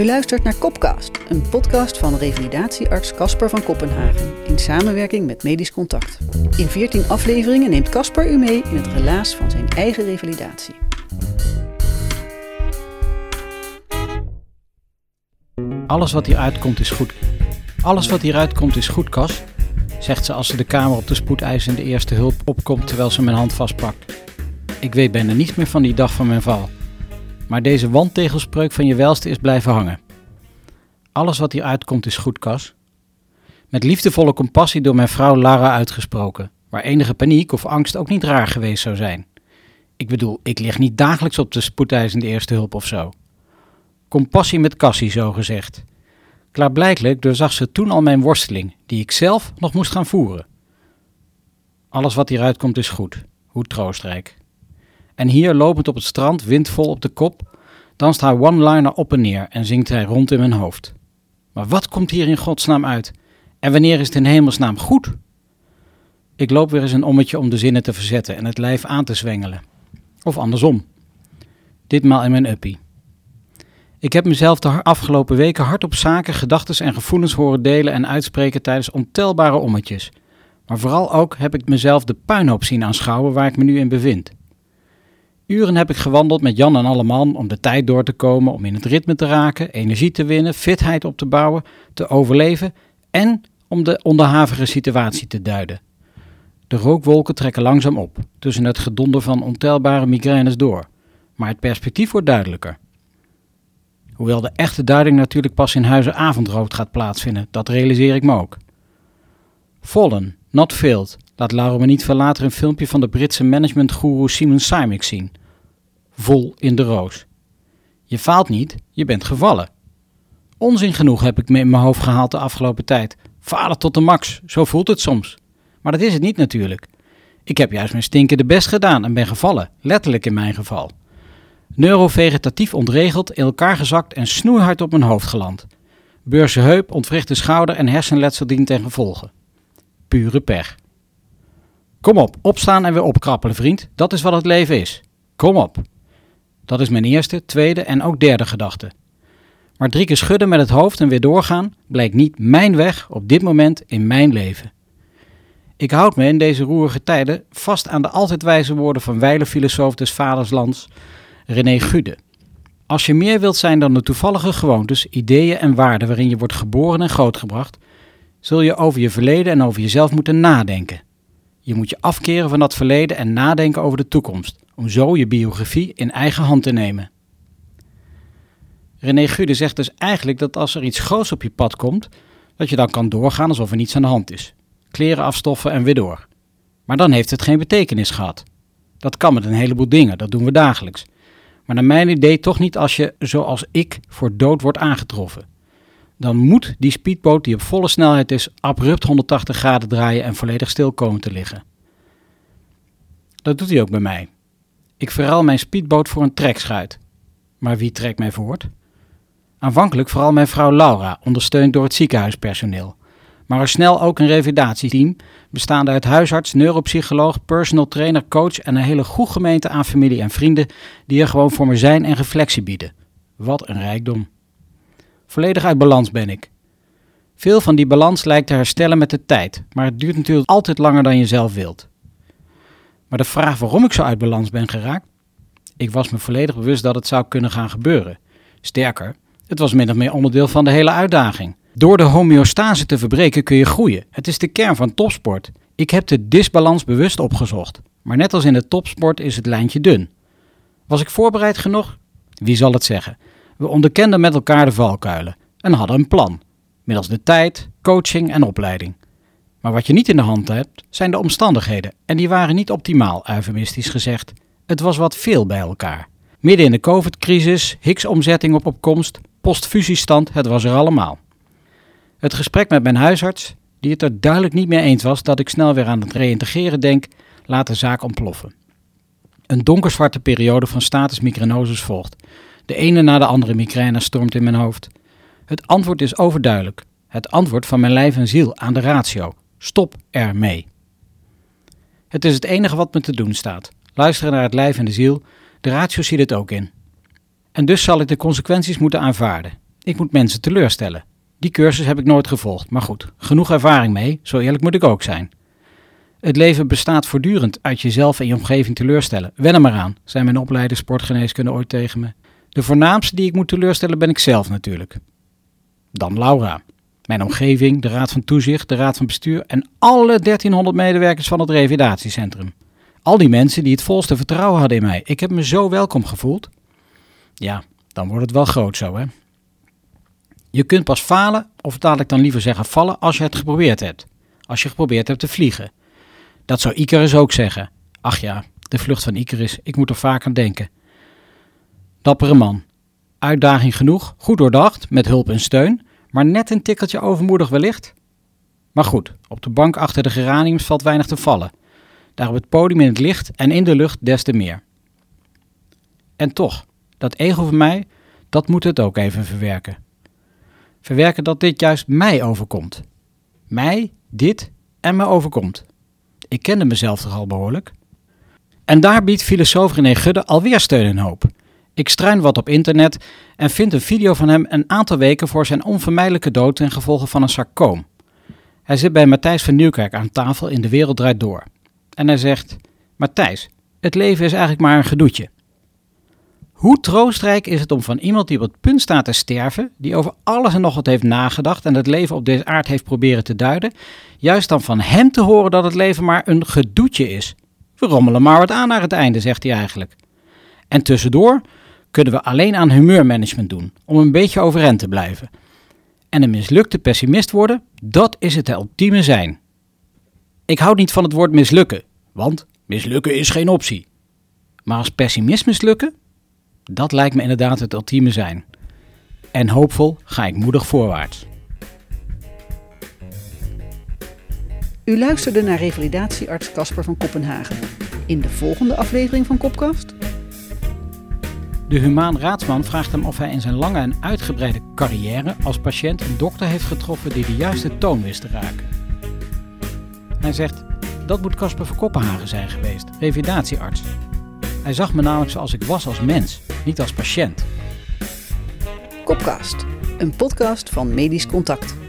U luistert naar Kopcast, een podcast van revalidatiearts Casper van Kopenhagen in samenwerking met Medisch Contact. In 14 afleveringen neemt Casper u mee in het relaas van zijn eigen revalidatie. Alles wat hieruit komt is goed. Alles wat hieruit komt is goed, Cas, zegt ze als ze de kamer op de spoedeisende eerste hulp opkomt terwijl ze mijn hand vastpakt. Ik weet bijna niets meer van die dag van mijn val. Maar deze wandtegelspreuk van je welste is blijven hangen. Alles wat hieruit komt is goed, Cas. Met liefdevolle compassie door mijn vrouw Lara uitgesproken, waar enige paniek of angst ook niet raar geweest zou zijn. Ik bedoel, ik lig niet dagelijks op de spoedeisende eerste hulp of zo. Compassie met Cassie, zo gezegd. Klaarblijkelijk doorzag ze toen al mijn worsteling, die ik zelf nog moest gaan voeren. Alles wat hieruit komt is goed, hoe troostrijk. En hier, lopend op het strand, windvol op de kop, danst haar one-liner op en neer en zingt hij rond in mijn hoofd. Maar wat komt hier in godsnaam uit? En wanneer is het in hemelsnaam goed? Ik loop weer eens een ommetje om de zinnen te verzetten en het lijf aan te zwengelen. Of andersom. Ditmaal in mijn uppie. Ik heb mezelf de afgelopen weken hard op zaken, gedachten en gevoelens horen delen en uitspreken tijdens ontelbare ommetjes. Maar vooral ook heb ik mezelf de puinhoop zien aanschouwen waar ik me nu in bevind. Uren heb ik gewandeld met Jan en alle man om de tijd door te komen, om in het ritme te raken, energie te winnen, fitheid op te bouwen, te overleven en om de onderhavige situatie te duiden. De rookwolken trekken langzaam op, tussen het gedonder van ontelbare migraines door, maar het perspectief wordt duidelijker. Hoewel de echte duiding natuurlijk pas in huizen avondrood gaat plaatsvinden, dat realiseer ik me ook. Fallen, not failed, laat Laura niet veel later een filmpje van de Britse managementgoeroe Simon Simek zien. Vol in de roos. Je faalt niet, je bent gevallen. Onzin genoeg heb ik me in mijn hoofd gehaald de afgelopen tijd. Falen tot de max, zo voelt het soms. Maar dat is het niet natuurlijk. Ik heb juist mijn stinkende best gedaan en ben gevallen, letterlijk in mijn geval. Neurovegetatief ontregeld, in elkaar gezakt en snoeihard op mijn hoofd geland. Beurse heup, ontwrichte schouder en hersenletsel dient ten gevolge. Pure pech. Kom op, opstaan en weer opkrappelen, vriend. Dat is wat het leven is. Kom op. Dat is mijn eerste, tweede en ook derde gedachte. Maar drie keer schudden met het hoofd en weer doorgaan blijkt niet mijn weg op dit moment in mijn leven. Ik houd me in deze roerige tijden vast aan de altijd wijze woorden van wijlenfilosoof des vaderslands, René Gude. Als je meer wilt zijn dan de toevallige gewoontes, ideeën en waarden waarin je wordt geboren en grootgebracht, zul je over je verleden en over jezelf moeten nadenken. Je moet je afkeren van dat verleden en nadenken over de toekomst, om zo je biografie in eigen hand te nemen. René Gude zegt dus eigenlijk dat als er iets groots op je pad komt, dat je dan kan doorgaan alsof er niets aan de hand is. Kleren afstoffen en weer door. Maar dan heeft het geen betekenis gehad. Dat kan met een heleboel dingen, dat doen we dagelijks. Maar naar mijn idee toch niet als je, zoals ik, voor dood wordt aangetroffen. Dan moet die speedboot die op volle snelheid is, abrupt 180 graden draaien en volledig stil komen te liggen. Dat doet hij ook bij mij. Ik verruil mijn speedboot voor een trekschuit. Maar wie trekt mij voort? Aanvankelijk vooral mijn vrouw Laura, ondersteund door het ziekenhuispersoneel. Maar er snel ook een revalidatieteam, bestaande uit huisarts, neuropsycholoog, personal trainer, coach en een hele goede gemeente aan familie en vrienden die er gewoon voor me zijn en reflectie bieden. Wat een rijkdom. Volledig uit balans ben ik. Veel van die balans lijkt te herstellen met de tijd, maar het duurt natuurlijk altijd langer dan je zelf wilt. Maar de vraag waarom ik zo uit balans ben geraakt, ik was me volledig bewust dat het zou kunnen gaan gebeuren. Sterker, het was min of meer onderdeel van de hele uitdaging. Door de homeostase te verbreken kun je groeien. Het is de kern van topsport. Ik heb de disbalans bewust opgezocht. Maar net als in de topsport is het lijntje dun. Was ik voorbereid genoeg? Wie zal het zeggen? We onderkenden met elkaar de valkuilen en hadden een plan. Middels de tijd, coaching en opleiding. Maar wat je niet in de hand hebt, zijn de omstandigheden. En die waren niet optimaal, eufemistisch gezegd. Het was wat veel bij elkaar. Midden in de COVID-crisis, Higgs-omzetting op opkomst, postfusiestand, het was er allemaal. Het gesprek met mijn huisarts, die het er duidelijk niet mee eens was dat ik snel weer aan het reïntegreren denk, laat de zaak ontploffen. Een donkerzwarte periode van status migrainosus volgt. De ene na de andere migraine stormt in mijn hoofd. Het antwoord is overduidelijk. Het antwoord van mijn lijf en ziel aan de ratio. Stop ermee. Het is het enige wat me te doen staat. Luisteren naar het lijf en de ziel. De ratio ziet het ook in. En dus zal ik de consequenties moeten aanvaarden. Ik moet mensen teleurstellen. Die cursus heb ik nooit gevolgd, maar goed, genoeg ervaring mee, zo eerlijk moet ik ook zijn. Het leven bestaat voortdurend uit jezelf en je omgeving teleurstellen. Wen er maar aan, zei mijn opleider sportgeneeskunde ooit tegen me. De voornaamste die ik moet teleurstellen ben ik zelf natuurlijk. Dan Laura. Mijn omgeving, de raad van toezicht, de raad van bestuur en alle 1300 medewerkers van het revalidatiecentrum. Al die mensen die het volste vertrouwen hadden in mij. Ik heb me zo welkom gevoeld. Ja, dan wordt het wel groot zo, hè. Je kunt pas falen, of laat ik dan liever zeggen vallen, als je het geprobeerd hebt. Als je geprobeerd hebt te vliegen. Dat zou Icarus ook zeggen. Ach ja, de vlucht van Icarus, ik moet er vaak aan denken. Dappere man. Uitdaging genoeg, goed doordacht, met hulp en steun, maar net een tikkeltje overmoedig wellicht. Maar goed, op de bank achter de geraniums valt weinig te vallen. Daar op het podium in het licht en in de lucht des te meer. En toch, dat ego van mij, dat moet het ook even verwerken. Verwerken dat dit juist mij overkomt. Mij, dit en me overkomt. Ik kende mezelf toch al behoorlijk. En daar biedt filosoof René Gudde alweer steun en hoop. Ik struin wat op internet en vind een video van hem een aantal weken voor zijn onvermijdelijke dood ten gevolge van een sarcoom. Hij zit bij Matthijs van Nieuwkerk aan tafel in De Wereld Draait Door. En hij zegt, Matthijs, het leven is eigenlijk maar een gedoetje. Hoe troostrijk is het om van iemand die op het punt staat te sterven, die over alles en nog wat heeft nagedacht en het leven op deze aard heeft proberen te duiden, juist dan van hem te horen dat het leven maar een gedoetje is. We rommelen maar wat aan naar het einde, zegt hij eigenlijk. En tussendoor kunnen we alleen aan humeurmanagement doen, om een beetje overeind te blijven. En een mislukte pessimist worden, dat is het ultieme zijn. Ik houd niet van het woord mislukken, want mislukken is geen optie. Maar als pessimist mislukken, dat lijkt me inderdaad het ultieme zijn. En hoopvol ga ik moedig voorwaarts. U luisterde naar revalidatiearts Casper van Kopenhagen. In de volgende aflevering van Kopkast. De humaan raadsman vraagt hem of hij in zijn lange en uitgebreide carrière als patiënt een dokter heeft getroffen die de juiste toon wist te raken. Hij zegt, dat moet Casper van Kopenhagen zijn geweest, revalidatiearts. Hij zag me namelijk zoals ik was als mens, niet als patiënt. Kopcast, een podcast van Medisch Contact.